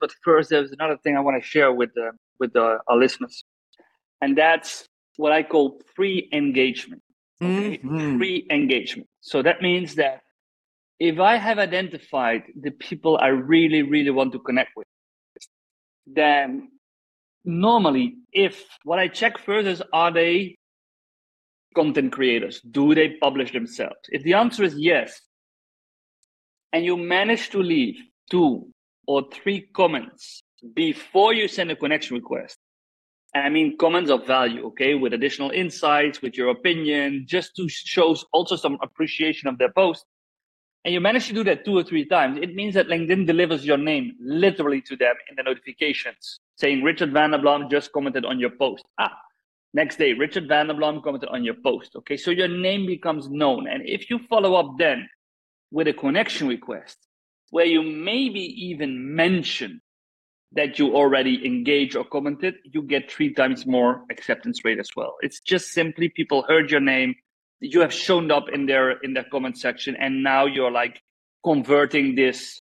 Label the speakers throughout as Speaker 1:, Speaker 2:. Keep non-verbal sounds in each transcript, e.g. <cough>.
Speaker 1: But first, there's another thing I want to share with the, with the, our listeners, and that's what I call pre engagement. Okay?
Speaker 2: Mhm.
Speaker 1: Pre engagement. So that means that if I have identified the people I really, really want to connect with, then normally, if what I check first is are they content creators? Do they publish themselves? If the answer is yes, and you manage to leave two or three comments before you send a connection request, and I mean comments of value, okay, with additional insights, with your opinion, just to show also some appreciation of their post, and you manage to do that two or three times, it means that LinkedIn delivers your name literally to them in the notifications, saying Richard van der Blom just commented on your post. Ah, next day, Richard van der Blom commented on your post. Okay, so your name becomes known. And if you follow up then with a connection request, where you maybe even mention that you already engaged or commented, you get three times more acceptance rate as well. It's just simply people heard your name, you have shown up in their in their comment section, and now you're like converting this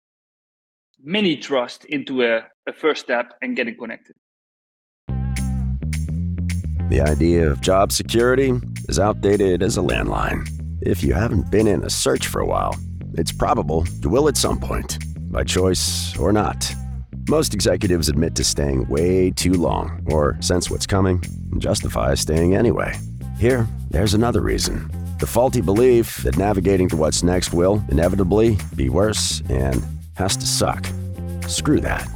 Speaker 1: mini trust into a, a first step and getting connected.
Speaker 2: The idea of job security is outdated as a landline. If you haven't been in a search for a while, it's probable you will at some point, by choice or not. Most executives admit to staying way too long or sense what's coming and justify staying anyway. Here, there's another reason the faulty belief that navigating to what's next will inevitably be worse and has to suck. Screw that.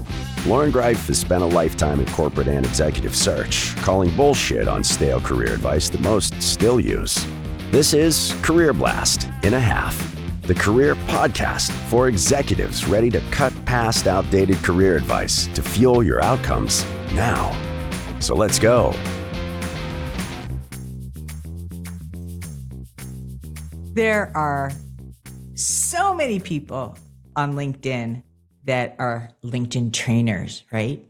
Speaker 2: Loren Greiff has spent a lifetime in corporate and executive search, calling bullshit on stale career advice that most still use. This is Career Blast in a half, the career podcast for executives ready to cut past outdated career advice to fuel your outcomes now. So let's go.
Speaker 3: There are so many people on LinkedIn that are LinkedIn trainers, right?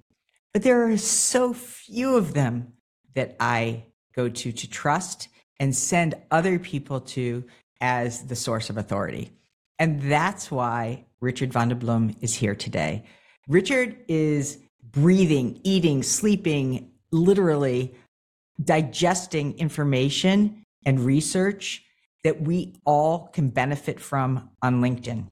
Speaker 3: But there are so few of them that I go to to trust and send other people to as the source of authority. And that's why Richard van der Blom is here today. Richard is breathing, eating, sleeping, literally digesting information and research that we all can benefit from on LinkedIn.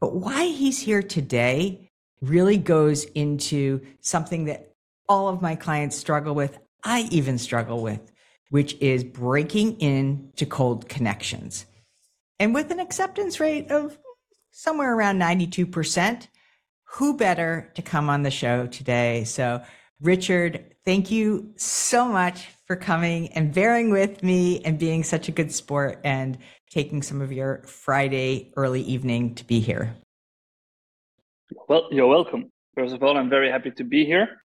Speaker 3: But why he's here today really goes into something that all of my clients struggle with. I even struggle with, which is breaking into cold connections. And with an acceptance rate of somewhere around 92%, who better to come on the show today? So, Richard, thank you so much for coming and bearing with me and being such a good sport and taking some of your Friday early evening to be here.
Speaker 1: Well, you're welcome. First of all, I'm very happy to be here.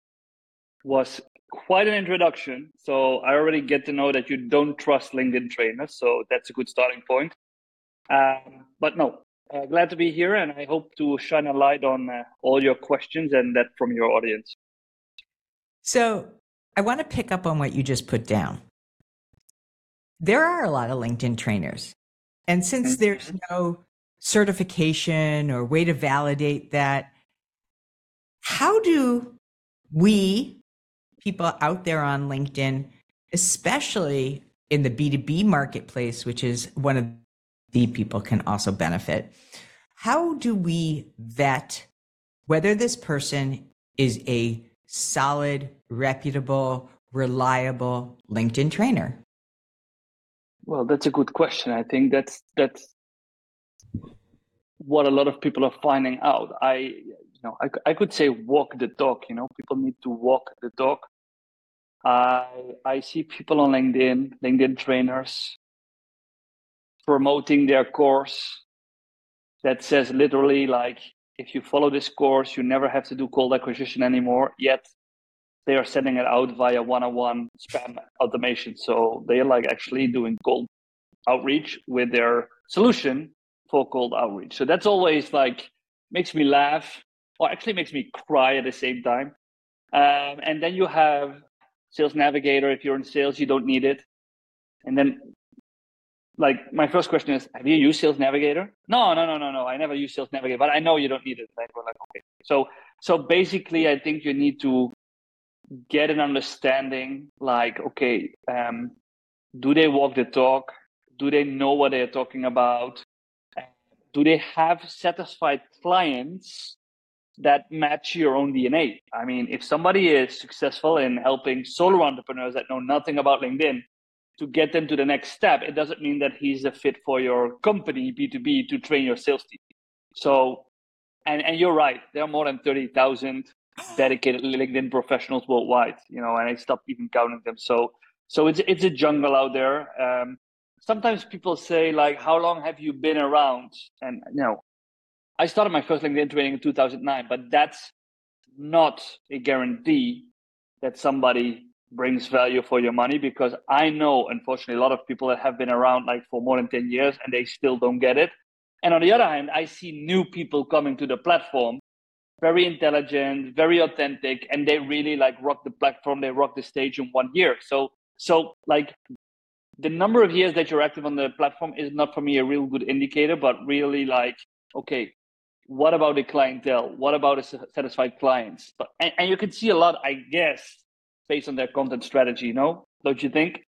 Speaker 1: Was quite an introduction. So I already get to know that you don't trust LinkedIn trainers. So that's a good starting point. Um, but no, uh, glad to be here. And I hope to shine a light on uh, all your questions and that from your audience.
Speaker 3: So I want to pick up on what you just put down. There are a lot of LinkedIn trainers. And since there's no certification or way to validate that, how do we, people out there on LinkedIn, especially in the B2B marketplace, which is one of the people can also benefit, how do we vet whether this person is a solid, reputable, reliable LinkedIn trainer?
Speaker 1: Well, that's a good question. I think that's that's what a lot of people are finding out. I, you know, I, I could say walk the talk. You know, people need to walk the talk. I I see people on LinkedIn, LinkedIn trainers, promoting their course that says literally like if you follow this course, you never have to do cold acquisition anymore. Yet they are sending it out via one-on-one spam automation. So they are like actually doing cold outreach with their solution for cold outreach. So that's always like makes me laugh, or actually makes me cry at the same time. Um, and then you have Sales Navigator. If you're in sales, you don't need it. And then like my first question is, have you used Sales Navigator? No, no, no, no, no. I never use Sales Navigator, but I know you don't need it. Like, like, okay. So, so basically, I think you need to get an understanding. Like, okay, um, do they walk the talk? Do they know what they're talking about? Do they have satisfied clients that match your own DNA? I mean, if somebody is successful in helping solo entrepreneurs that know nothing about LinkedIn to get them to the next step, it doesn't mean that he's a fit for your company, B2B, to train your sales team. So, and, and you're right, there are more than 30,000 dedicated LinkedIn professionals worldwide, you know, and I stopped even counting them. So, so it's, it's a jungle out there. Um, sometimes people say like, how long have you been around? And, you know, I started my first LinkedIn training in 2009, but that's not a guarantee that somebody brings value for your money because I know, unfortunately, a lot of people that have been around like for more than 10 years and they still don't get it. And on the other hand, I see new people coming to the platform, very intelligent, very authentic, and they really like rock the platform, they rock the stage in one year. So, so like the number of years that you're active on the platform is not for me a real good indicator, but really like, okay, what about the clientele? What about the satisfied clients? But and, and you can see a lot, I guess, based on their content strategy, no? Don't you think?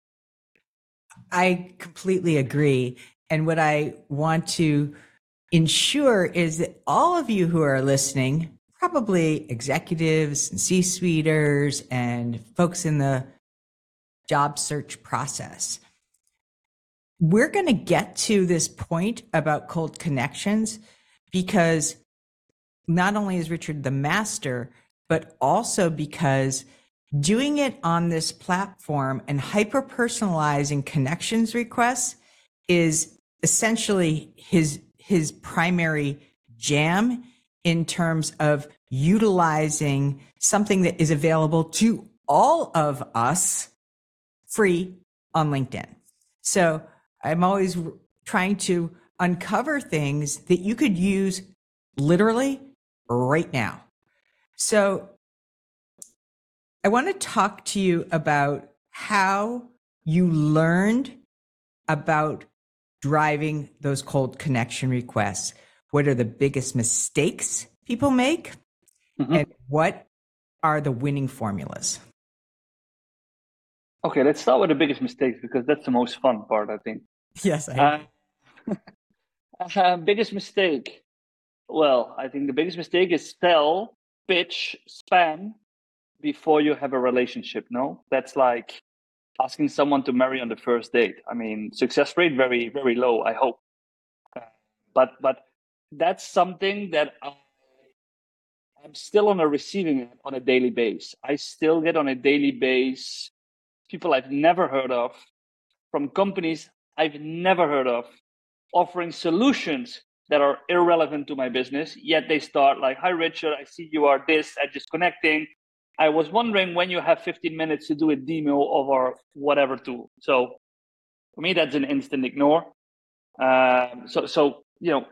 Speaker 3: I completely agree. And what I want to ensure is that all of you who are listening, probably executives and C suiters and folks in the job search process, we're going to get to this point about cold connections because not only is Richard the master, but also because doing it on this platform and hyper personalizing connections requests is essentially his his primary jam in terms of utilizing something that is available to all of us free on LinkedIn. So I'm always trying to uncover things that you could use literally right now. So I want to talk to you about how you learned about driving those cold connection requests. What are the biggest mistakes people make? Mm-hmm. And what are the winning formulas?
Speaker 1: Okay, let's start with the biggest mistakes because that's the most fun part, I think.
Speaker 3: Yes, I
Speaker 1: uh, <laughs> uh, biggest mistake. Well, I think the biggest mistake is sell, pitch, spam before you have a relationship no? That's like asking someone to marry on the first date. I mean success rate very very low i hope. But but that's something that I, i'm still on a receiving on a daily base i still get on a daily base people i've never heard of from companies i've never heard of offering solutions that are irrelevant to my business yet they start like hi richard i see you are this at just connecting I was wondering when you have 15 minutes to do a demo of our whatever tool. So for me, that's an instant ignore. Um, so, so you know,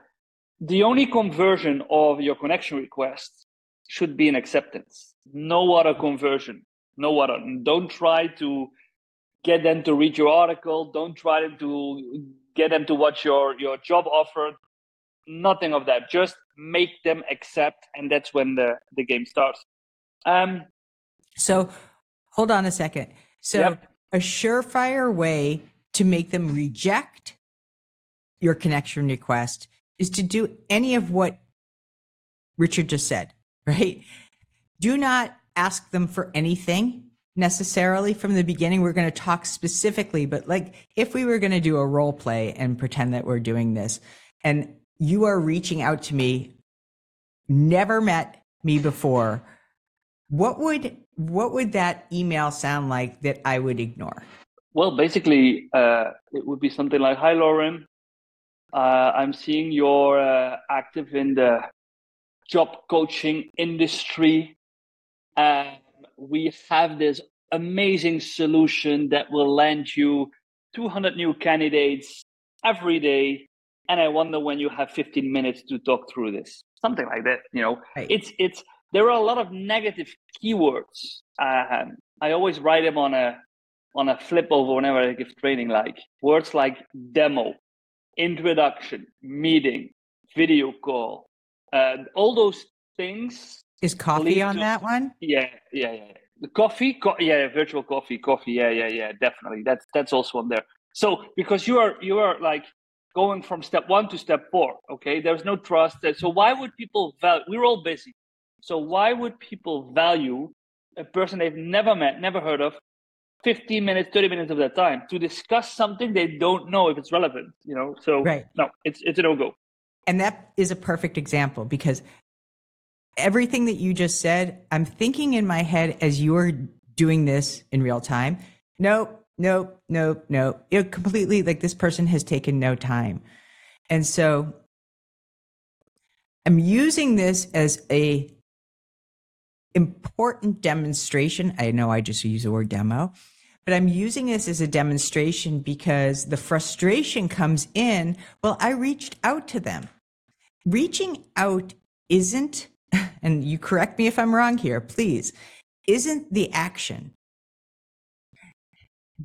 Speaker 1: the only conversion of your connection request should be an acceptance. No other conversion. No other. Don't try to get them to read your article. Don't try to get them to watch your your job offer. Nothing of that. Just make them accept, and that's when the the game starts. Um,
Speaker 3: so hold on a second. So yep. a surefire way to make them reject your connection request is to do any of what Richard just said, <laughs> right? Do not ask them for anything necessarily from the beginning. We're going to talk specifically, but like if we were going to do a role play and pretend that we're doing this and you are reaching out to me, never met me before, what would what would that email sound like that I would ignore?
Speaker 1: Well, basically, uh, it would be something like, "Hi, Loren. Uh, I'm seeing you're uh, active in the job coaching industry. We have this amazing solution that will land you 200 new candidates every day, and I wonder when you have 15 minutes to talk through this. Something like that. You know, right. it's it's there are a lot of negative keywords. Uh, I always write them on a on a flip over whenever I give training, like words like demo, introduction, meeting, video call, uh, all those things.
Speaker 3: Is coffee on to, that one?
Speaker 1: Yeah, yeah, yeah. The coffee, co- yeah, virtual coffee, coffee, yeah, yeah, yeah, definitely. That's that's also on there. So because you are you are like going from step one to step four, okay? There's no trust. So why would people value? We're all busy. So why would people value a person they've never met, never heard of, 15 minutes, 30 minutes of their time to discuss something they don't know if it's relevant, you know? So right. no, it's it's a no-go.
Speaker 3: And that is a perfect example because everything that you just said, I'm thinking in my head as you're doing this in real time. Nope, nope, nope, nope. It completely like this person has taken no time. And so I'm using this as a important demonstration. I know I just use the word demo, but I'm using this as a demonstration because the frustration comes in. Well, I reached out to them. Reaching out isn't, <laughs> and you correct me if I'm wrong here, please, isn't the action.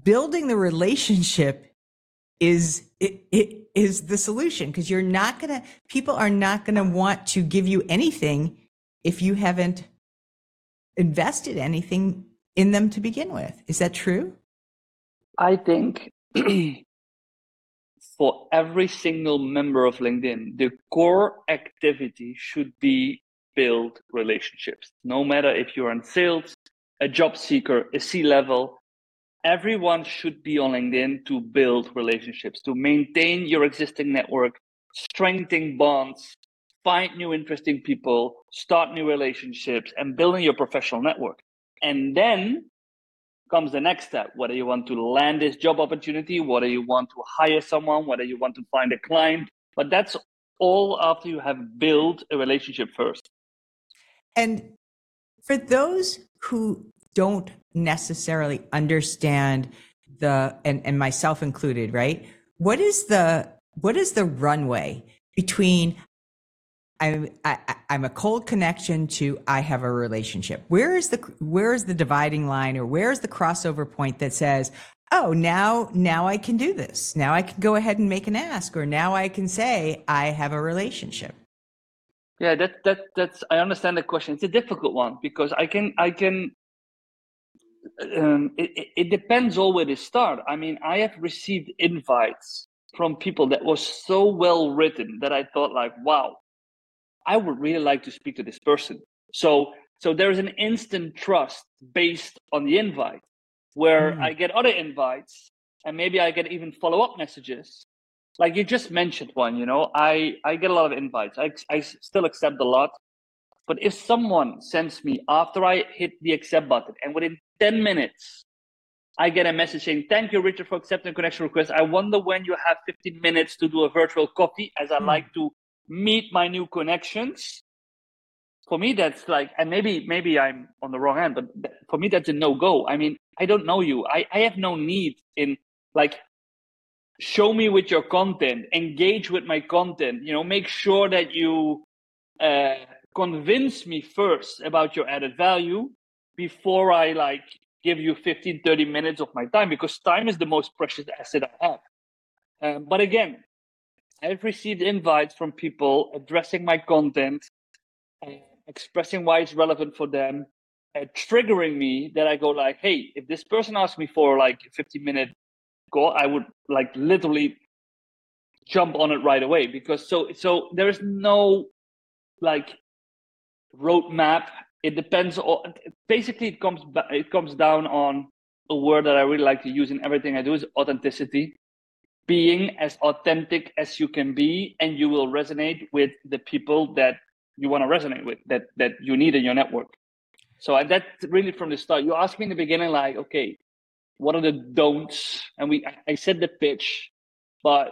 Speaker 3: Building the relationship is it, it is the solution because you're not gonna people are not gonna want to give you anything if you haven't invested anything in them to begin with. Is that true?
Speaker 1: I think <clears throat> for every single member of LinkedIn, the core activity should be build relationships. No matter if you're in sales, a job seeker, a C level, everyone should be on LinkedIn to build relationships, to maintain your existing network, strengthen bonds, find new interesting people, start new relationships, and building your professional network. And then comes the next step whether you want to land this job opportunity, whether you want to hire someone, whether you want to find a client. But that's all after you have built a relationship first.
Speaker 3: And for those who don't necessarily understand the and, and myself included, right? What is the what is the runway between I'm I, I'm a cold connection to I have a relationship. Where is the where is the dividing line or where is the crossover point that says, oh now now I can do this. Now I can go ahead and make an ask, or now I can say I have a relationship.
Speaker 1: Yeah, that that that's I understand the question. It's a difficult one because I can I can. Um, it, it depends all where to start. I mean, I have received invites from people that was so well written that I thought like, wow, I would really like to speak to this person. So so there's an instant trust based on the invite where mm. I get other invites and maybe I get even follow up messages. Like you just mentioned one, you know, I, I get a lot of invites. I, I still accept a lot. But if someone sends me after I hit the accept button and within 10 minutes, I get a message saying, Thank you, Richard, for accepting connection request. I wonder when you have 15 minutes to do a virtual coffee as I mm. like to meet my new connections for me that's like and maybe maybe i'm on the wrong end but for me that's a no-go i mean i don't know you i, I have no need in like show me with your content engage with my content you know make sure that you uh, convince me first about your added value before i like give you 15 30 minutes of my time because time is the most precious asset i have. Um, but again I've received invites from people addressing my content, uh, expressing why it's relevant for them, uh, triggering me that I go like, hey, if this person asked me for like a 15 minute call, I would like literally jump on it right away because so so there is no like roadmap. It depends on basically it comes it comes down on a word that I really like to use in everything I do is authenticity. Being as authentic as you can be and you will resonate with the people that you want to resonate with that that you need in your network. So that really from the start. You asked me in the beginning like okay what are the don'ts and we i said the pitch but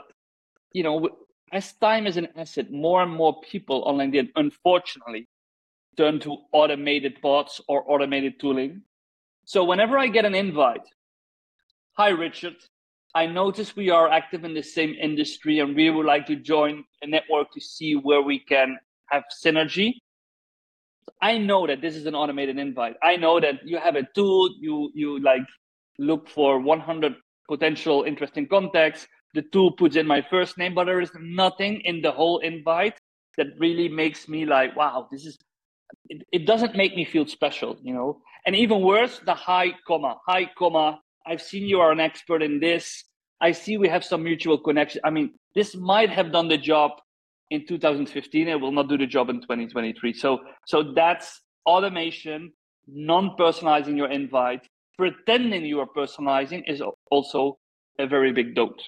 Speaker 1: you know as time is an asset more and more people on linkedin unfortunately turn to automated bots or automated tooling so whenever i get an invite hi richard I notice we are active in the same industry and we would like to join a network to see where we can have synergy. I know that this is an automated invite. I know that you have a tool, you you like look for 100 potential interesting contacts. The tool puts in my first name, but there is nothing in the whole invite that really makes me like, wow, this is. It, it doesn't make me feel special, you know. And even worse, the high comma high comma. I've seen you are an expert in this. I see we have some mutual connection. I mean, this might have done the job in 2015. It will not do the job in 2023. So, so that's automation, non-personalizing your invite, pretending you are personalizing is also a very big don't.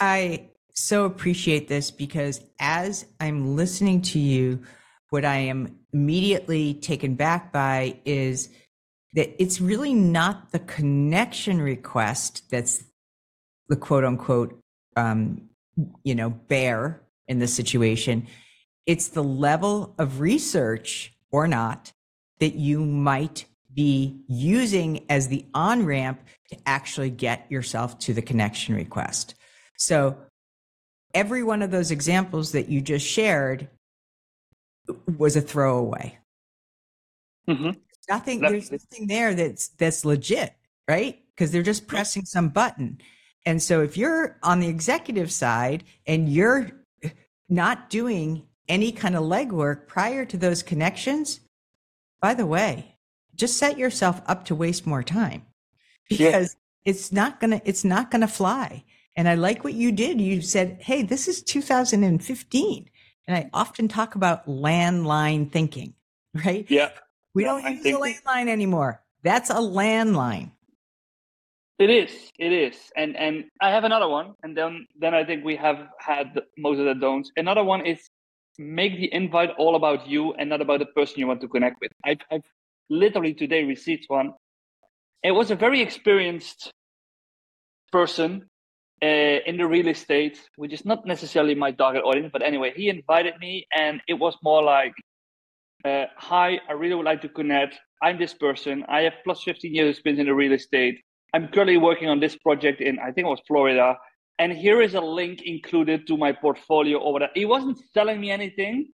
Speaker 3: I so appreciate this because as I'm listening to you, what I am immediately taken back by is that it's really not the connection request that's the quote unquote, um, you know, bear in this situation. It's the level of research or not that you might be using as the on ramp to actually get yourself to the connection request. So every one of those examples that you just shared was a throwaway. Mm-hmm. Nothing. There's nothing there that's that's legit, right? Because they're just pressing some button. And so if you're on the executive side and you're not doing any kind of legwork prior to those connections, by the way, just set yourself up to waste more time because yeah. it's not gonna it's not gonna fly. And I like what you did. You said, "Hey, this is 2015," and I often talk about landline thinking, <laughs> right?
Speaker 1: Yeah.
Speaker 3: We don't use a landline anymore. That's a landline.
Speaker 1: It is. It is. And and I have another one, and then then I think we have had most of the don'ts. Another one is make the invite all about you and not about the person you want to connect with. I've, I've literally today received one. It was a very experienced person uh, in the real estate, which is not necessarily my target audience, but anyway, he invited me, and it was more like, uh, "Hi, I really would like to connect. I'm this person. I have plus 15 years experience in the real estate. I'm currently working on this project in, I think it was Florida, and here is a link included to my portfolio or whatever." He wasn't selling me anything,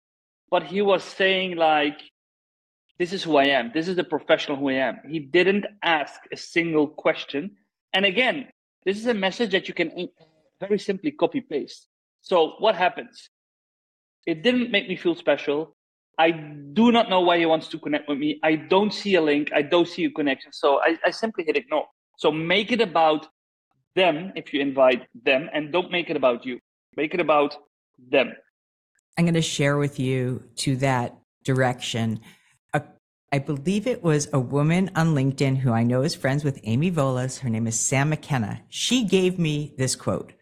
Speaker 1: but he was saying like, this is who I am. This is the professional who I am. He didn't ask a single question. And again, this is a message that you can uh, very simply copy paste. So what happens? It didn't make me feel special. I do not know why he wants to connect with me. I don't see a link. I don't see a connection. So I, I simply hit ignore. So make it about them if you invite them and don't make it about you. Make it about them.
Speaker 3: I'm going to share with you to that direction I believe it was a woman on LinkedIn who I know is friends with Amy Volas. Her name is Sam McKenna. She gave me this quote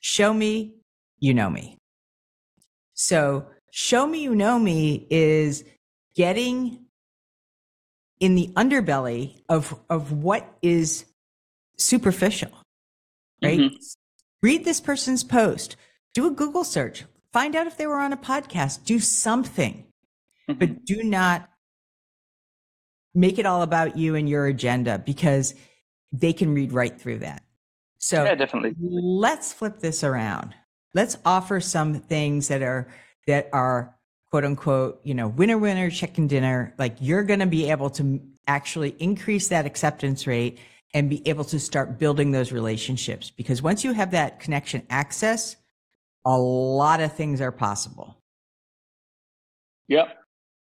Speaker 3: Show me, you know me. So, show me, you know me is getting in the underbelly of, of what is superficial, right? Mm-hmm. Read this person's post, do a Google search, find out if they were on a podcast, do something, mm-hmm. but do not make it all about you and your agenda because they can read right through that. So
Speaker 1: yeah, definitely.
Speaker 3: Let's flip this around. Let's offer some things that are that are quote unquote, you know, winner winner chicken dinner. Like you're going to be able to actually increase that acceptance rate and be able to start building those relationships because once you have that connection access, a lot of things are possible.
Speaker 1: Yep.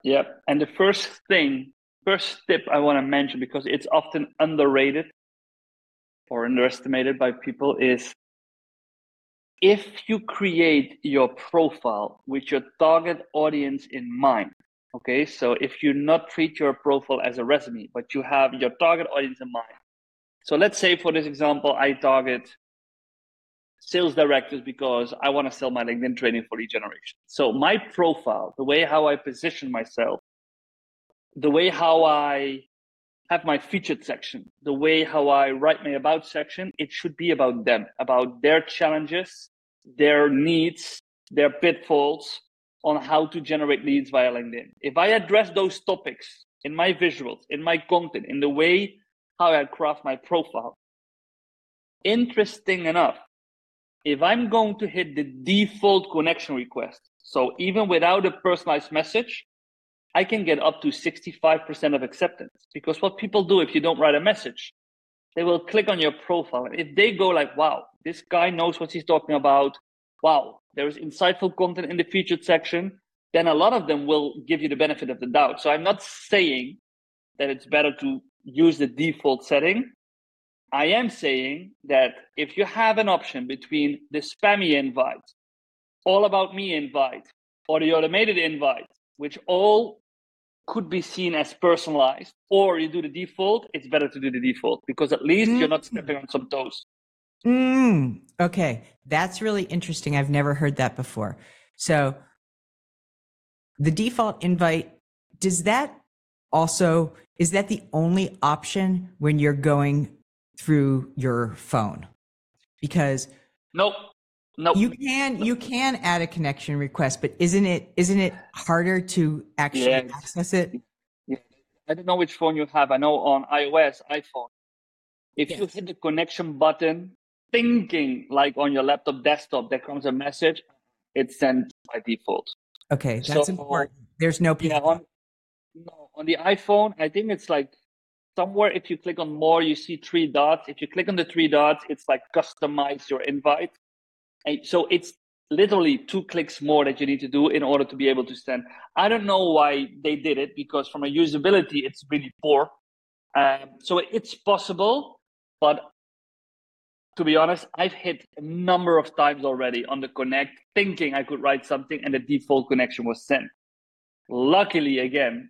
Speaker 1: Yep. And the first thing first tip I want to mention because it's often underrated or underestimated by people is if you create your profile with your target audience in mind okay? So if you not treat your profile as a resume but you have your target audience in mind. So let's say for this example i target sales directors because i want to sell my linkedin training for lead generation. So my profile the way how i position myself the way how I have my featured section, the way how I write my about section, it should be about them, about their challenges, their needs, their pitfalls on how to generate leads via LinkedIn. If I address those topics in my visuals, in my content, in the way how I craft my profile, interesting enough, if I'm going to hit the default connection request, so even without a personalized message, I can get up to 65% of acceptance because what people do if you don't write a message, they will click on your profile. And if they go like, wow, this guy knows what he's talking about. Wow, there is insightful content in the featured section. Then a lot of them will give you the benefit of the doubt. So I'm not saying that it's better to use the default setting. I am saying that if you have an option between the spammy invite, all about me invite, or the automated invite, which all could be seen as personalized, or you do the default, it's better to do the default because at least mm. you're not stepping on some toes.
Speaker 3: Mm. Okay, that's really interesting. I've never heard that before. So, the default invite does that also is that the only option when you're going through your phone? Because
Speaker 1: nope. Nope.
Speaker 3: You can you can add a connection request, but isn't it isn't it harder to actually yes. access it?
Speaker 1: Yeah. I don't know which phone you have. I know on iOS, iPhone. If yes. you hit the connection button, thinking like on your laptop desktop, there comes a message, it's sent by default.
Speaker 3: Okay, that's so, important. There's no
Speaker 1: yeah, on, no, on the iPhone, I think it's like somewhere if you click on more, you see three dots. If you click on the three dots, it's like customize your invite. And so it's literally two clicks more that you need to do in order to be able to send. I don't know why they did it because from a usability, it's really poor. Um, so it's possible, but to be honest, I've hit a number of times already on the connect thinking I could write something and the default connection was sent. Luckily, again,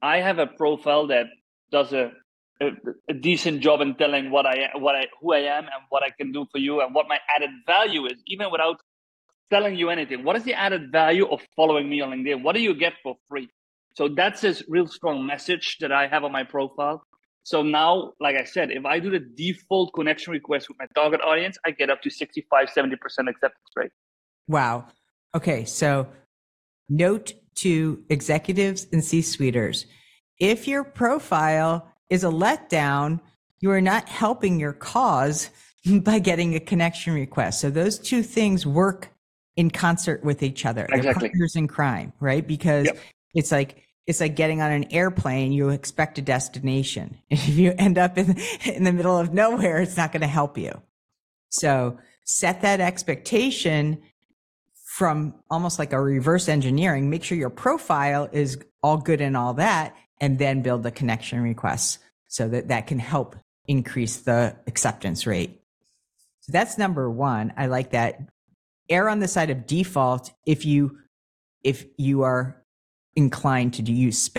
Speaker 1: I have a profile that does a a, decent job in telling what I what I who I am and what I can do for you and what my added value is, even without telling you anything. What is the added value of following me on LinkedIn? What do you get for free? So that's a real strong message that I have on my profile. So now, like I said, if I do the default connection request with my target audience, I get up to 65, 70% acceptance rate.
Speaker 3: Wow. Okay. So note to executives and C-suiters, if your profile is a letdown, you are not helping your cause <laughs> by getting a connection request. So those two things work in concert with each other.
Speaker 1: Exactly. They're
Speaker 3: partners in crime, right? Because yep. it's like it's like getting on an airplane. You expect a destination. <laughs> If you end up in <laughs> in the middle of nowhere, it's not going to help you. So set that expectation from almost like a reverse engineering. Make sure your profile is all good and all that, and then build the connection requests so that that can help increase the acceptance rate. So that's number one. I like that. Err on the side of default if you if you are inclined to use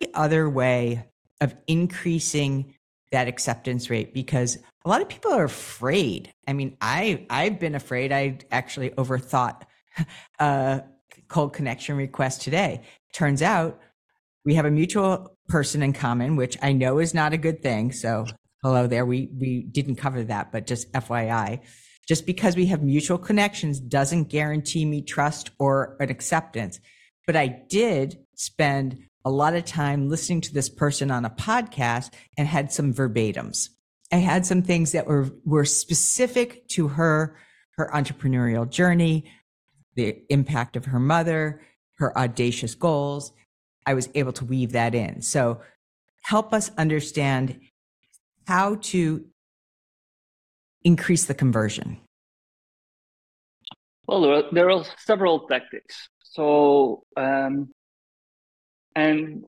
Speaker 3: the other way of increasing that acceptance rate because a lot of people are afraid. I mean, I I've been afraid. I actually overthought a <laughs> uh, cold connection request today. Turns out we have a mutual person in common, which I know is not a good thing. So hello there. We we didn't cover that, but just FYI. Just because we have mutual connections doesn't guarantee me trust or an acceptance. But I did spend a lot of time listening to this person on a podcast and had some verbatims. I had some things that were were specific to her her entrepreneurial journey, the impact of her mother, her audacious goals, I was able to weave that in. So help us understand how to increase the conversion.
Speaker 1: Well, there are, several tactics. So, um, and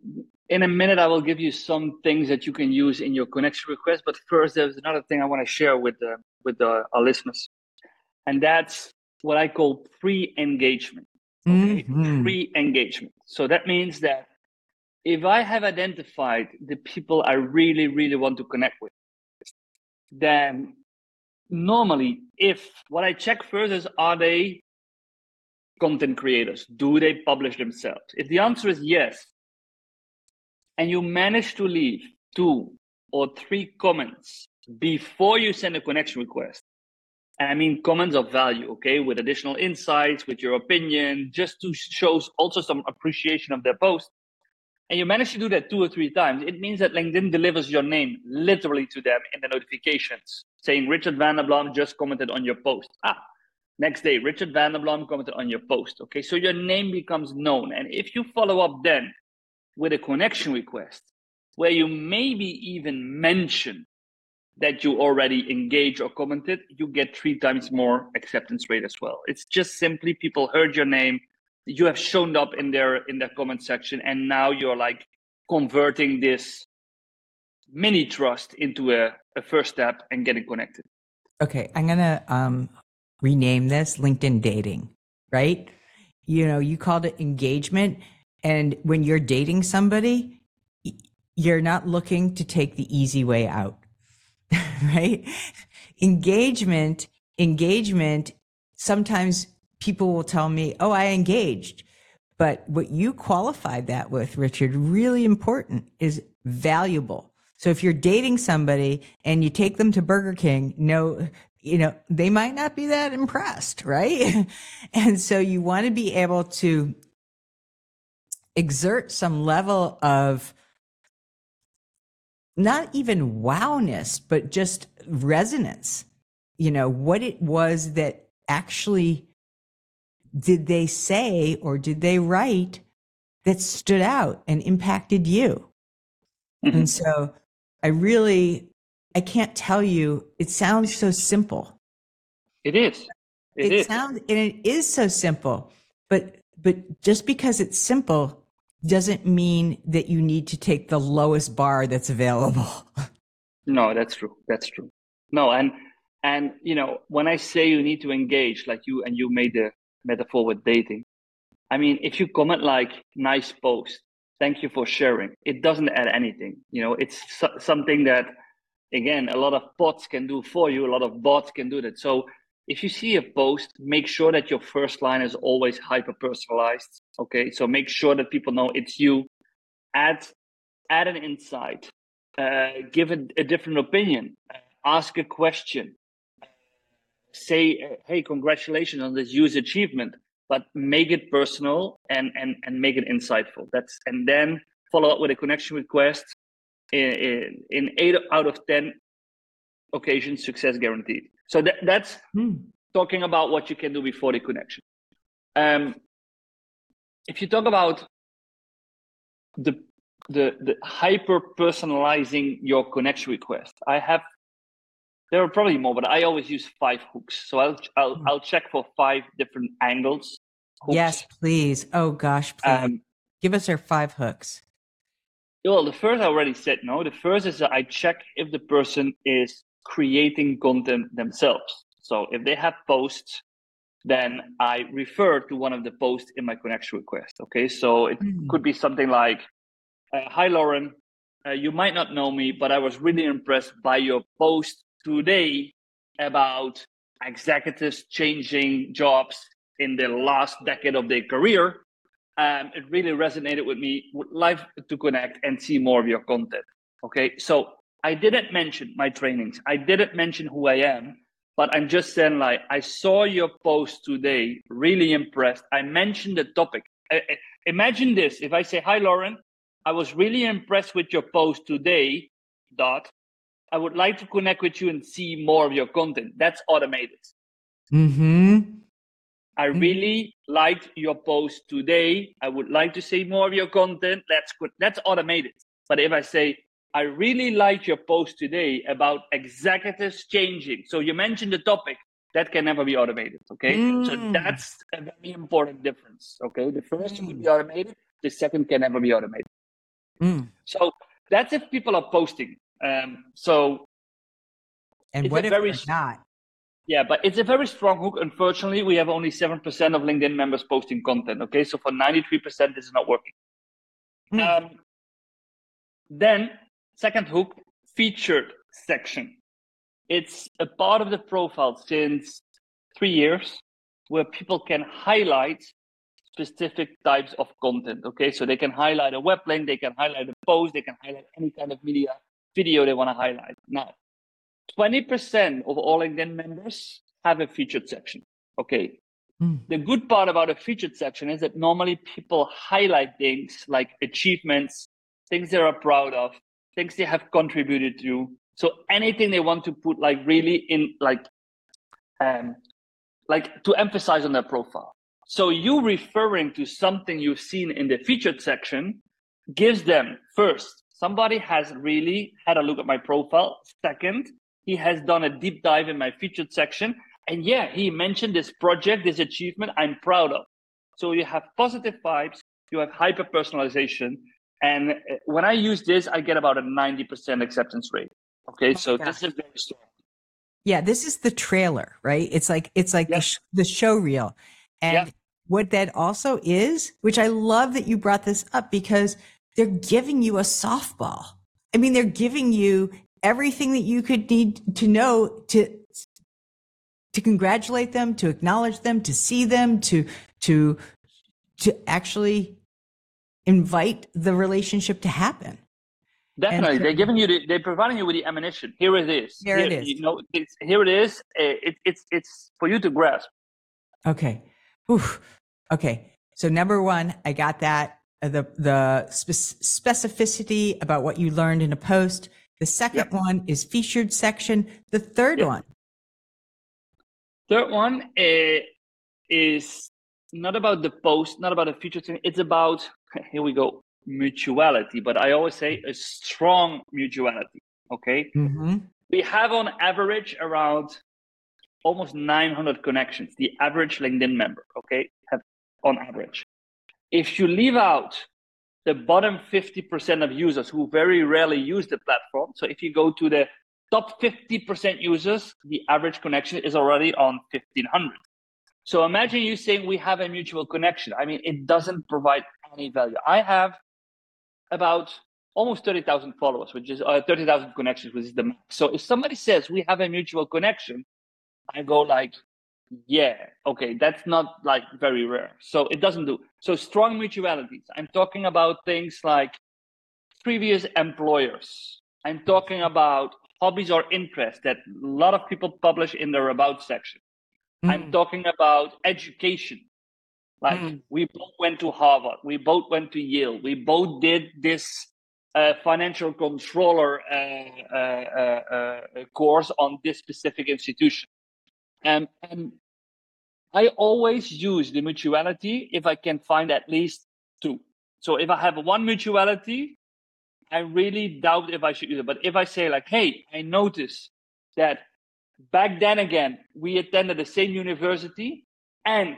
Speaker 1: in a minute, I will give you some things that you can use in your connection request. But first, there's another thing I want to share with the with the, our listeners, and that's what I call pre-engagement. Okay? Mm-hmm. Pre-engagement. So that means that if I have identified the people I really, really want to connect with, then normally, if what I check first is are they content creators? Do they publish themselves? If the answer is yes, and you manage to leave two or three comments before you send a connection request, and I mean comments of value, okay, with additional insights, with your opinion, just to show also some appreciation of their post, and you manage to do that two or three times, it means that LinkedIn delivers your name literally to them in the notifications, saying Richard van der Blom just commented on your post. Ah, next day, Richard van der Blom commented on your post. Okay, so your name becomes known. And if you follow up then with a connection request, where you maybe even mention that you already engage or commented, you get three times more acceptance rate as well. It's just simply people heard your name, you have shown up in their in their comment section, and now you're like converting this mini trust into a, a first step and getting connected.
Speaker 3: Okay, I'm gonna um, rename this LinkedIn dating, right? You know, you called it engagement, and when you're dating somebody, you're not looking to take the easy way out, <laughs> right? Engagement, engagement. Sometimes people will tell me, "Oh, I engaged," but what you qualified that with, Richard, really important, is valuable so if you're dating somebody and you take them to Burger King, no, you know, they might not be that impressed, right? <laughs> and so you want to be able to exert some level of not even wowness, but just resonance. You know, what it was that actually did they say or did they write that stood out and impacted you? Mm-hmm. And so I really, I can't tell you. It sounds so simple.
Speaker 1: It is.
Speaker 3: It, it is. sounds, and it is so simple. But but just because it's simple doesn't mean that you need to take the lowest bar that's available. <laughs>
Speaker 1: No, that's true. That's true. No, and and you know when I say you need to engage, like you and you made the metaphor with dating. I mean, if you comment like nice post, thank you for sharing. It doesn't add anything. You know, it's so- something that, again, a lot of bots can do for you. A lot of bots can do that. So if you see a post, make sure that your first line is always hyper personalized. Okay, so make sure that people know it's you. Add add an insight. Uh, give a, a different opinion. Ask a question. Say, uh, hey, congratulations on this huge achievement but make it personal and and and make it insightful. That's and then follow up with a connection request. In, in eight out of ten occasions, success guaranteed. So that, that's hmm. talking about what you can do before the connection. Um, if you talk about the the the hyper personalizing your connection request, I have there are probably more, but I always use five hooks. So I'll I'll, hmm. I'll check for five different angles.
Speaker 3: Hooks. Yes, please. Oh gosh, please um, give us our five hooks.
Speaker 1: Well, the first I already said no. The first is that I check if the person is creating content themselves. So if they have posts, then I refer to one of the posts in my connection request. Okay, so it mm. could be something like, uh, "Hi Loren, uh, you might not know me, but I was really impressed by your post today about executives changing jobs in the last decade of their career, um, it really resonated with me. Would like to connect and see more of your content. Okay, so I didn't mention my trainings. I didn't mention who I am, but I'm just saying like I saw your post today. Really impressed. I mentioned the topic. I, I, imagine this: if I say, "Hi, Loren, I was really impressed with your post today." Dot I would like to connect with you and see more of your content. That's automated.
Speaker 3: Hmm.
Speaker 1: I mm-hmm. really liked your post today. I would like to see more of your content. That's good. That's automated. But if I say, I really liked your post today about executives changing. So you mentioned the topic. That can never be automated. Okay. Mm. So that's a very important difference. Okay. The first mm. be automated. The second can never be automated.
Speaker 3: Mm.
Speaker 1: So that's if people are posting. Um, so
Speaker 3: and what if very, not?
Speaker 1: Yeah, but it's a very strong hook. Unfortunately, we have only 7% of LinkedIn members posting content. Okay, so for 93%, this is not working. Hmm. Um, then, second hook, featured section. It's a part of the profile since three years where people can highlight specific types of content. Okay, so they can highlight a web link, they can highlight a post, they can highlight any kind of media video they want to highlight. Now, 20% of all LinkedIn members have a featured section. Okay.
Speaker 3: Mm.
Speaker 1: The good part about a featured section is that normally people highlight things like achievements, things they are proud of, things they have contributed to. So anything they want to put like really in like um like to emphasize on their profile. So you referring to something you've seen in the featured section gives them first somebody has really had a look at my profile. Second, He has done a deep dive in my featured section. And yeah, he mentioned this project, this achievement I'm proud of. So you have positive vibes, you have hyper personalization. And uh, when I use this, I get about a 90% acceptance rate. Okay, oh so this is very strong.
Speaker 3: Yeah, this is the trailer, right? It's like it's like the, sh- the show reel. And what that also is, which I love that you brought this up because they're giving you a softball. I mean, they're giving you everything that you could need to know to to congratulate them, to acknowledge them, to see them, to to to actually invite the relationship to happen.
Speaker 1: Definitely, they're giving you the, they're providing you with the ammunition. Here it is.
Speaker 3: Here, here it is.
Speaker 1: You know, it's, here it is. Eh, it, it's it's for you to grasp.
Speaker 3: Okay. Oof. Okay. So number one, I got that the the spe- specificity about what you learned in a post. The second yep. one is featured section. The third yep. one.
Speaker 1: Third one uh, is not about the post, not about the featured section. It's about <laughs> here we go mutuality, but I always say a strong mutuality. Okay. Mm-hmm. We have on average around almost 900 connections, the average LinkedIn member. Okay. Have on average. If you leave out the bottom 50% of users who very rarely use the platform, so if you go to the top 50% users, the average connection is already on 1500. So imagine you saying we have a mutual connection. I mean, it doesn't provide any value. I have about almost 30,000 followers, which is uh, 30,000 connections, which is the max. So if somebody says we have a mutual connection, I go like, yeah, okay, that's not like very rare. So it doesn't do. So strong mutualities. I'm talking about things like previous employers. I'm talking about hobbies or interests that a lot of people publish in their about section. Mm. I'm talking about education. Like mm. we both went to Harvard, we both went to Yale, we both did this uh, financial controller uh, uh, uh, uh course on this specific institution. Um, and I always use the mutuality if I can find at least two. So if I have one mutuality, I really doubt if I should use it. But if I say like, hey, I notice that back then again, we attended the same university and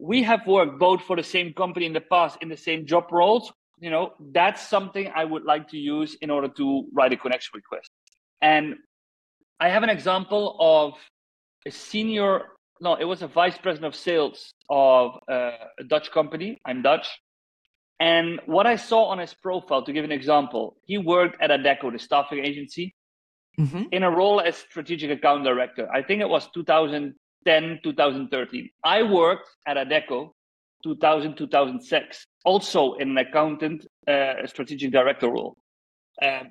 Speaker 1: we have worked both for the same company in the past in the same job roles you know that's something i would like to use in order to write a connection request and i have an example of a senior no it was a vice president of sales of uh, a dutch company i'm dutch and what i saw on his profile to give an example he worked at adecco the staffing agency mm-hmm. in a role as strategic account director i think it was 2010, 2013. I worked at Adecco 2000, 2006, also in an accountant, uh, strategic director role. Um,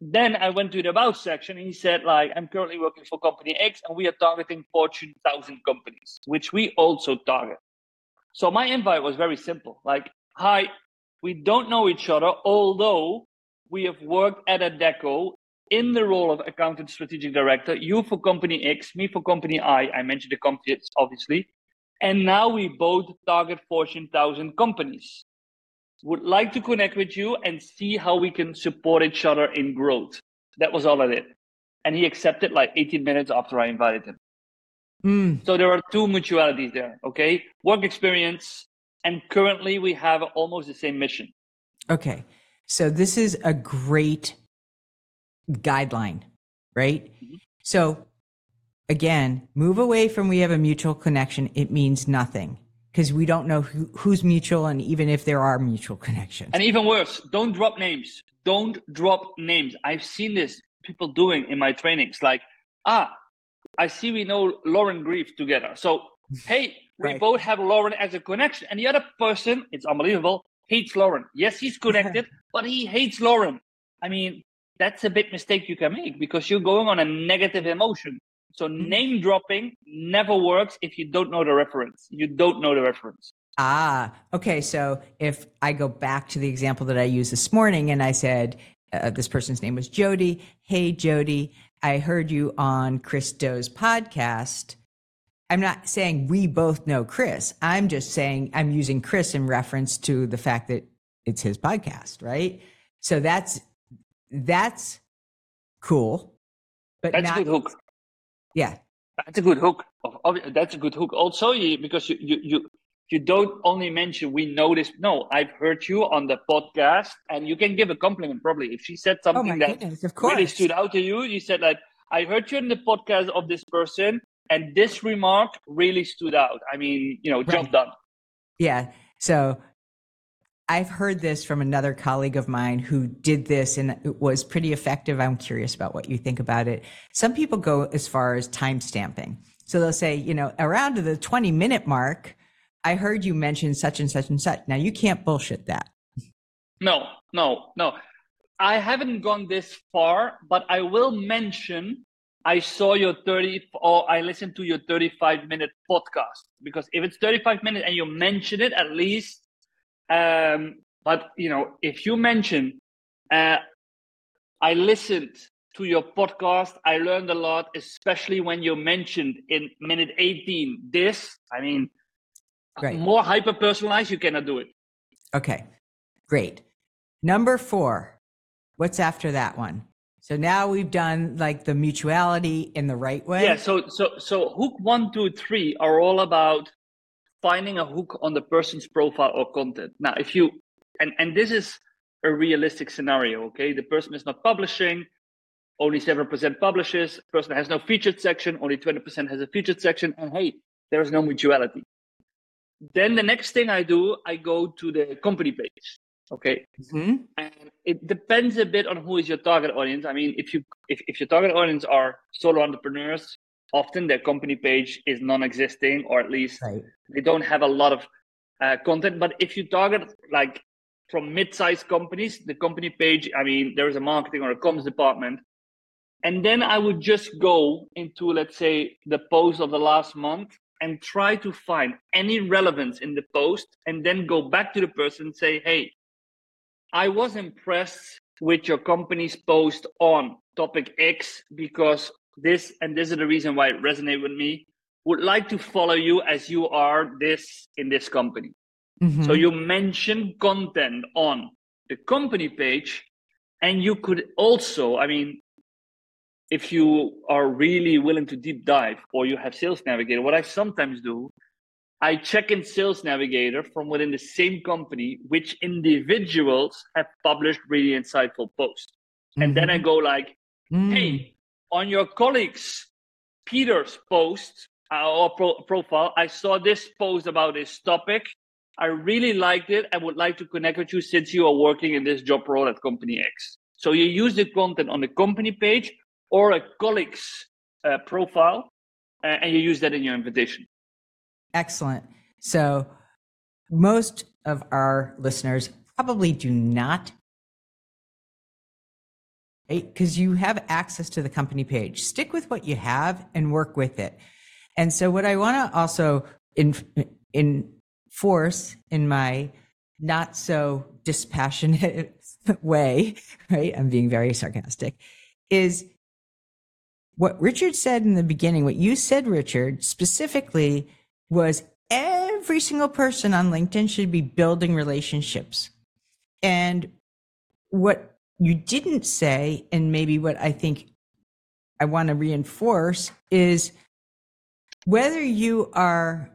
Speaker 1: then I went to the about section and he said, like, I'm currently working for company X and we are targeting Fortune 1000 companies, which we also target. So my invite was very simple. Like, hi, we don't know each other, although we have worked at Adecco in the role of accountant strategic director, you for company X, me for company I. I mentioned the companies, obviously. And now we both target Fortune 1000 companies. Would like to connect with you and see how we can support each other in growth. That was all I did. And he accepted like 18 minutes after I invited him. Mm. So there are two mutualities there, okay? Work experience, and currently we have almost the same mission.
Speaker 3: Okay. So this is a great guideline, right? Mm-hmm. So again, move away from we have a mutual connection. It means nothing because we don't know who, who's mutual and even if there are mutual connections.
Speaker 1: And even worse, don't drop names. Don't drop names. I've seen this people doing in my trainings like, ah, I see we know Loren Greiff together. So, hey, we right. both have Loren as a connection. And the other person, it's unbelievable, hates Loren. Yes, he's connected, <laughs> but he hates Loren. I mean, that's a big mistake you can make because you're going on a negative emotion. So mm-hmm. name dropping never works if you don't know the reference. You don't know the reference.
Speaker 3: Ah, okay. So if I go back to the example that I used this morning and I said, uh, this person's name was Jody. Hey, Jody, I heard you on Chris Doe's podcast. I'm not saying we both know Chris. I'm just saying I'm using Chris in reference to the fact that it's his podcast, right? So that's that's cool. but
Speaker 1: That's
Speaker 3: not,
Speaker 1: a good hook.
Speaker 3: Yeah.
Speaker 1: That's a good hook. That's a good hook. Also, because you, you you you don't only mention we noticed. No, I've heard you on the podcast, and you can give a compliment probably if she said
Speaker 3: Oh
Speaker 1: something
Speaker 3: my
Speaker 1: that
Speaker 3: goodness,
Speaker 1: really stood out to you. You said like, I heard you in the podcast of this person, and this remark really stood out. I mean, you know, job done.
Speaker 3: Yeah. So I've heard this from another colleague of mine who did this and it was pretty effective. I'm curious about what you think about it. Some people go as far as time stamping. So they'll say, you know, around the 20 minute mark, I heard you mention such and such and such. Now you can't bullshit that.
Speaker 1: No, no, no. I haven't gone this far, but I will mention I saw your 30 or I listened to your 35 minute podcast because if it's 35 minutes and you mention it at least, um, but you know, if you mention, uh, I listened to your podcast, I learned a lot, especially when you mentioned in minute 18 this. I mean,
Speaker 3: Right.
Speaker 1: more hyper personalized, you cannot do it.
Speaker 3: Okay. Great. Number four. What's after that one? So now we've done like the mutuality in the right way.
Speaker 1: Yeah, so so so hook one, two, three are all about finding a hook on the person's profile or content. Now, if you and and this is a realistic scenario, okay? The person is not publishing, only seven percent publishes. Person has no featured section, only twenty percent has a featured section, and hey, there is no mutuality. Then the next thing I do, I go to the company page. Okay,
Speaker 3: Mhm.
Speaker 1: and it depends a bit on who is your target audience. I mean, if you if, if your target audience are solo entrepreneurs, often their company page is non-existing, or at least
Speaker 3: Right.
Speaker 1: they don't have a lot of uh, content. But if you target like from mid-sized companies, the company page, I mean, there is a marketing or a comms department, and then I would just go into let's say the post of the last month and try to find any relevance in the post, and then go back to the person and say, hey. I was impressed with your company's post on topic X because this and this is the reason why it resonated with me. Would like to follow you as you are this in this company. So
Speaker 3: Mhm.
Speaker 1: you mention content on the company page, and you could also, I mean, if you are really willing to deep dive or you have Sales Navigator, what I sometimes do, I check in Sales Navigator from within the same company which individuals have published really insightful posts. And then I go like,
Speaker 3: Mm.
Speaker 1: hey, on your colleagues, Peter's post uh, or pro- profile, I saw this post about this topic. I really liked it. I would like to connect with you since you are working in this job role at company X. So you use the content on the company page or a colleague's uh, profile, uh, and you use that in your invitation.
Speaker 3: Excellent. So most of our listeners probably do not because you have access to the company page. Stick with what you have and work with it. And so what I want to also in, enforce in my not so dispassionate <laughs> way, right? I'm being very sarcastic, is what Richard said in the beginning, what you said, Richard, specifically was every single person on LinkedIn should be building relationships. And what you didn't say, and maybe what I think I want to reinforce is whether you are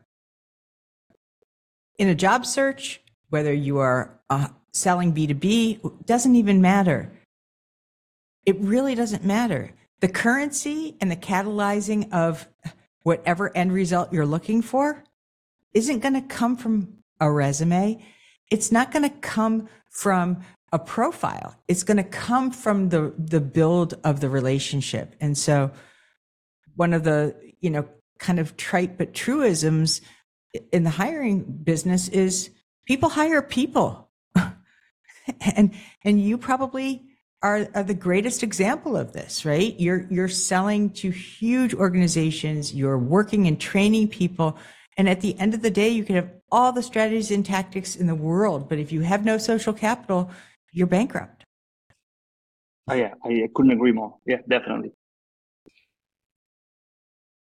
Speaker 3: in a job search, whether you are uh, selling B2B, doesn't even matter. It really doesn't matter. The currency and the catalyzing of whatever end result you're looking for isn't going to come from a resume. It's not going to come from a profile. It's going to come from the the build of the relationship. And so one of the, you know, kind of trite but truisms in the hiring business is people hire people. <laughs> and and you probably are, are the greatest example of this, right? You're you're selling to huge organizations, you're working and training people, and at the end of the day, you can have all the strategies and tactics in the world, but if you have no social capital, you're bankrupt.
Speaker 1: Oh yeah, I couldn't agree more. Yeah, definitely.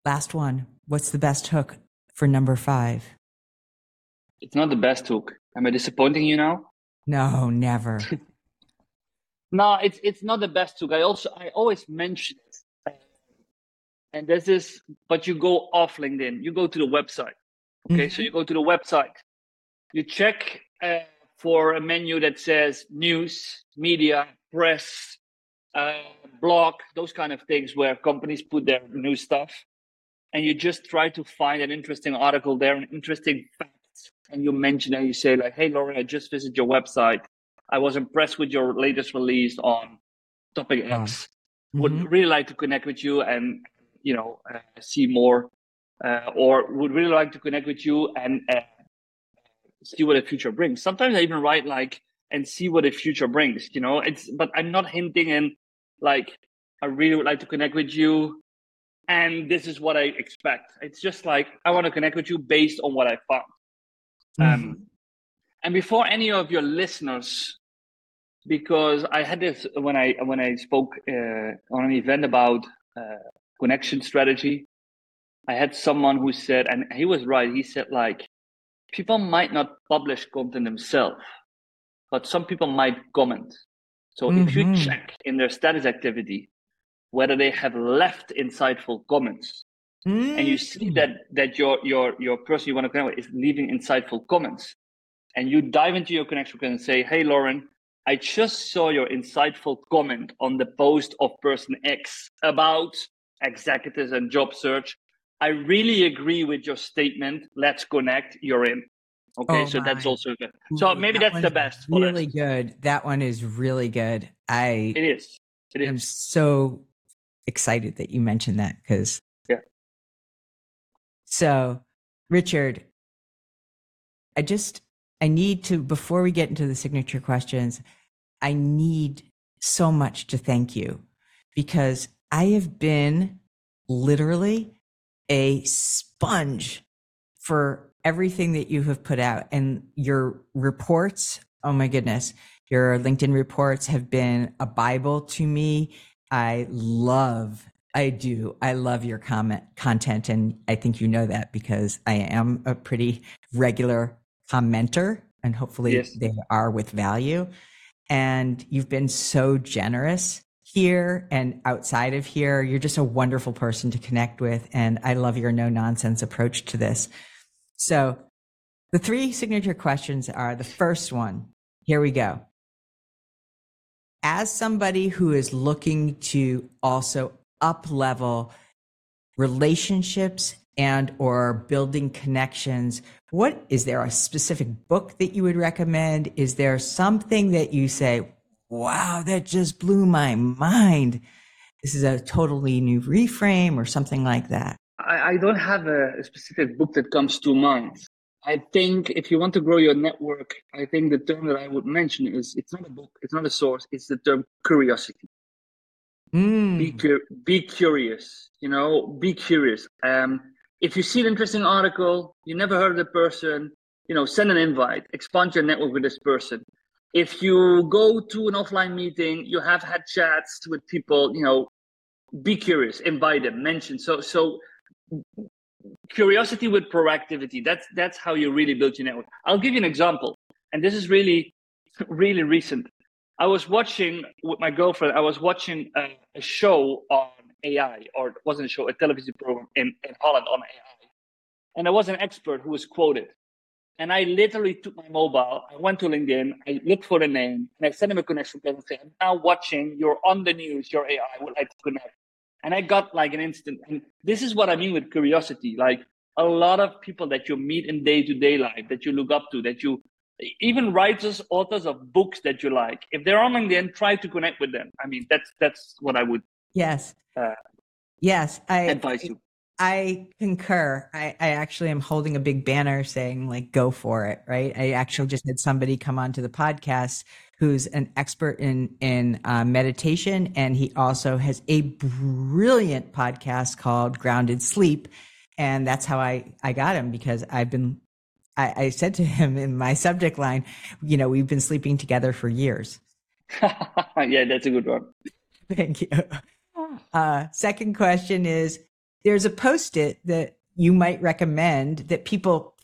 Speaker 3: Last one. What's the best hook for number five?
Speaker 1: It's not the best hook. Am I disappointing you now?
Speaker 3: No, never. <laughs>
Speaker 1: No, it's it's not the best hook. I also I always mention it. And this is, but you go off LinkedIn, you go to the website. Okay, mm-hmm. so you go to the website, you check uh, for a menu that says news, media, press, uh, blog, those kind of things where companies put their new stuff. And you just try to find an interesting article there, an interesting fact and you mention and you say like, "Hey, Loren, I just visited your website. I was impressed with your latest release on topic X. Mm-hmm. Would really like to connect with you and you know uh, see more, uh, or would really like to connect with you and uh, see what the future brings." Sometimes I even write like and see what the future brings. You know, it's but I'm not hinting in like I really would like to connect with you and this is what I expect. It's just like I want to connect with you based on what I found. Mm-hmm. Um, and before any of your listeners, because I had this when I when I spoke uh, on an event about uh, connection strategy, I had someone who said, and he was right. He said like, people might not publish content themselves, but some people might comment. So mm-hmm. if you mm-hmm. check in their status activity whether they have left insightful comments, Mm. And you see mm. that that your your your person you want to connect with is leaving insightful comments. And you dive into your connection and say, Hey Loren, I just saw your insightful comment on the post of person X about executives and job search. I really agree with your statement. Let's connect. You're in. Okay, oh so my. that's also good. So maybe that that's the best.
Speaker 3: Really good. That one is really good. I
Speaker 1: it is. It is.
Speaker 3: I'm so excited that you mentioned that because yeah. so, Richard, I just I need to before we get into the signature questions, I need so much to thank you because I have been literally a sponge for everything that you have put out and your reports. Oh my goodness. Your LinkedIn reports have been a Bible to me. I love I do. I love your comment content, and I think you know that because I am a pretty regular commenter, and hopefully yes. they are with value. And you've been so generous here and outside of here. You're just a wonderful person to connect with, and I love your no nonsense approach to this. So, the three signature questions are the first one. Here we go. As somebody who is looking to also up level relationships and or building connections what is there a specific book that you would recommend is there something that you say wow that just blew my mind this is a totally new reframe or something like that
Speaker 1: i, I don't have a, specific book that comes to mind i think if you want to grow your network i think the term that i would mention is it's not a book it's not a source it's the term curiosity
Speaker 3: Mm.
Speaker 1: Be be curious. You know, be curious. Um, if you see an interesting article, you never heard of the person, you know, send an invite, expand your network with this person. If you go to an offline meeting, you have had chats with people, you know, be curious, invite them, mention. So, so curiosity with proactivity. That's that's how you really build your network. I'll give you an example, and this is really, really recent. I was watching with my girlfriend. I was watching a, a, show on AI, or it wasn't a show, a television program in, in Holland on AI. And there was an expert who was quoted. And I literally took my mobile, I went to LinkedIn, I looked for the name, and I sent him a connection request and said, I'm now watching, you're on the news, your AI, would like to connect. And I got like an instant. And this is what I mean with curiosity. Like a lot of people that you meet in day to day life, that you look up to, that you even writers, authors of books that you like, if they're on LinkedIn, try to connect with them. I mean, that's that's what I would.
Speaker 3: Yes.
Speaker 1: Uh,
Speaker 3: yes, I
Speaker 1: advise you.
Speaker 3: I concur. I, I actually am holding a big banner saying like "Go for it!" Right. I actually just had somebody come onto the podcast who's an expert in in uh, meditation, and he also has a brilliant podcast called Grounded Sleep, and that's how I I got him because I've been I, I said to him in my subject line, you know, we've been sleeping together for years. <laughs>
Speaker 1: yeah, that's a good one. <laughs>
Speaker 3: Thank you. Uh, second question is there's a post it that you might recommend that people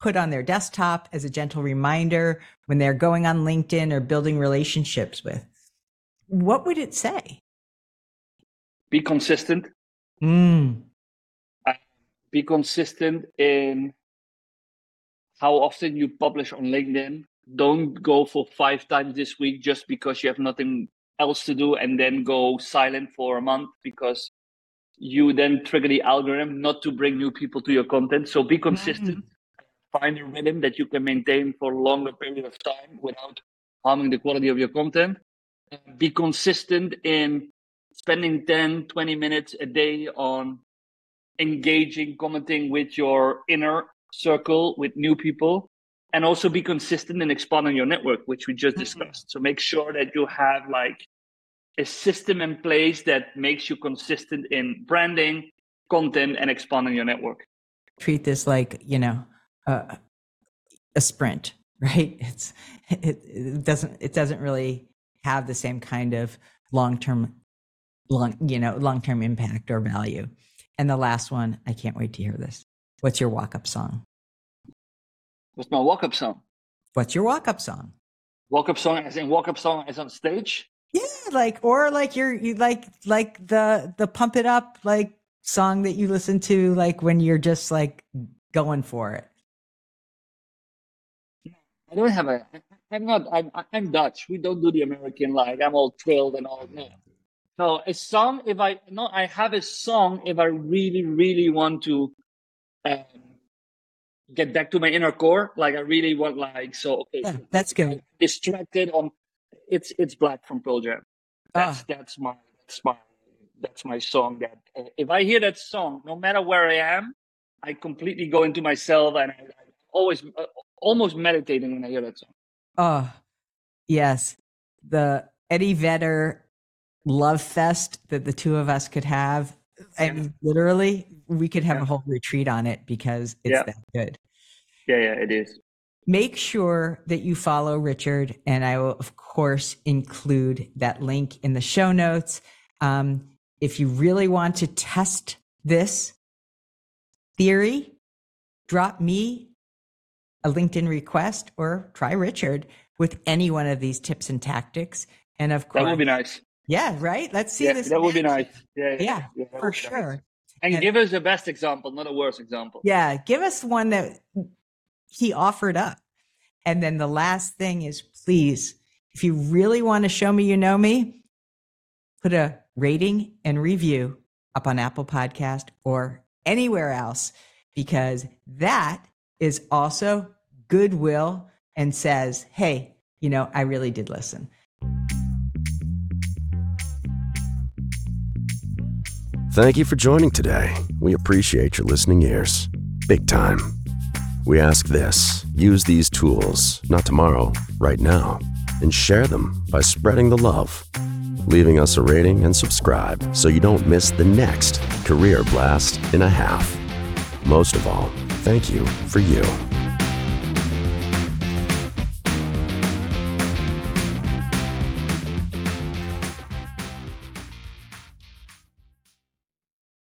Speaker 3: put on their desktop as a gentle reminder when they're going on LinkedIn or building relationships with. What would it say?
Speaker 1: Be consistent.
Speaker 3: Mm.
Speaker 1: Be consistent in how often you publish on LinkedIn. Don't go for five times this week just because you have nothing else to do and then go silent for a month because you then trigger the algorithm not to bring new people to your content. So be consistent. Mm-hmm. Find a rhythm that you can maintain for a longer period of time without harming the quality of your content. Be consistent in spending 10, 20 minutes a day on engaging, commenting with your inner circle, with new people, and also be consistent in expanding your network, which we just mm-hmm. discussed. So make sure that you have like a system in place that makes you consistent in branding, content, and expanding your network.
Speaker 3: Treat this like, you know, uh, a sprint, <laughs> right? It's it, it doesn't it doesn't really have the same kind of long term long you know long term impact or value. And the last one, I can't wait to hear this. What's your walk up song?
Speaker 1: What's my walk up song?
Speaker 3: What's your walk up song?
Speaker 1: Walk up song as in walk up song as on stage?
Speaker 3: Yeah, like or like you're you like like the the pump it up like song that you listen to like when you're just like going for it.
Speaker 1: I don't have a. I'm not. I'm. I'm Dutch. We don't do the American like. I'm all thrilled and all. No. So a song. If I no, I have a song. If I really, really want to um, get back to my inner core, like I really want, like so. Okay,
Speaker 3: yeah, that's good.
Speaker 1: Distracted on. It's it's Black from Pearl Jam. That's ah. that's my that's my that's my song. That uh, if I hear that song, no matter where I am, I completely go into myself and I, I always uh, almost meditating when I hear that song.
Speaker 3: Oh, yes. The Eddie Vedder love fest that the two of us could have. I mean, literally, we could have yeah. a whole retreat on it because it's yeah. that good.
Speaker 1: Yeah, yeah, it is.
Speaker 3: Make sure that you follow Richard, and I will, of course, include that link in the show notes. Um, if you really want to test this theory, drop me a LinkedIn request or try Richard with any one of these tips and tactics. And of course,
Speaker 1: that would be nice.
Speaker 3: Yeah, right. Let's see
Speaker 1: yeah,
Speaker 3: this.
Speaker 1: That would be nice. Yeah,
Speaker 3: yeah, yeah for sure. Nice.
Speaker 1: And, and, give us the best example, not a worse example.
Speaker 3: Yeah, give us one that he offered up. And then the last thing is please, if you really want to show me you know me, put a rating and review up on Apple Podcast or anywhere else because that is also goodwill and says, hey, you know, I really did listen.
Speaker 2: Thank you for joining today. We appreciate your listening ears. Big time. We ask this use these tools, not tomorrow, right now, and share them by spreading the love, leaving us a rating and subscribe so you don't miss the next career blast in a half. Most of all, thank you for you.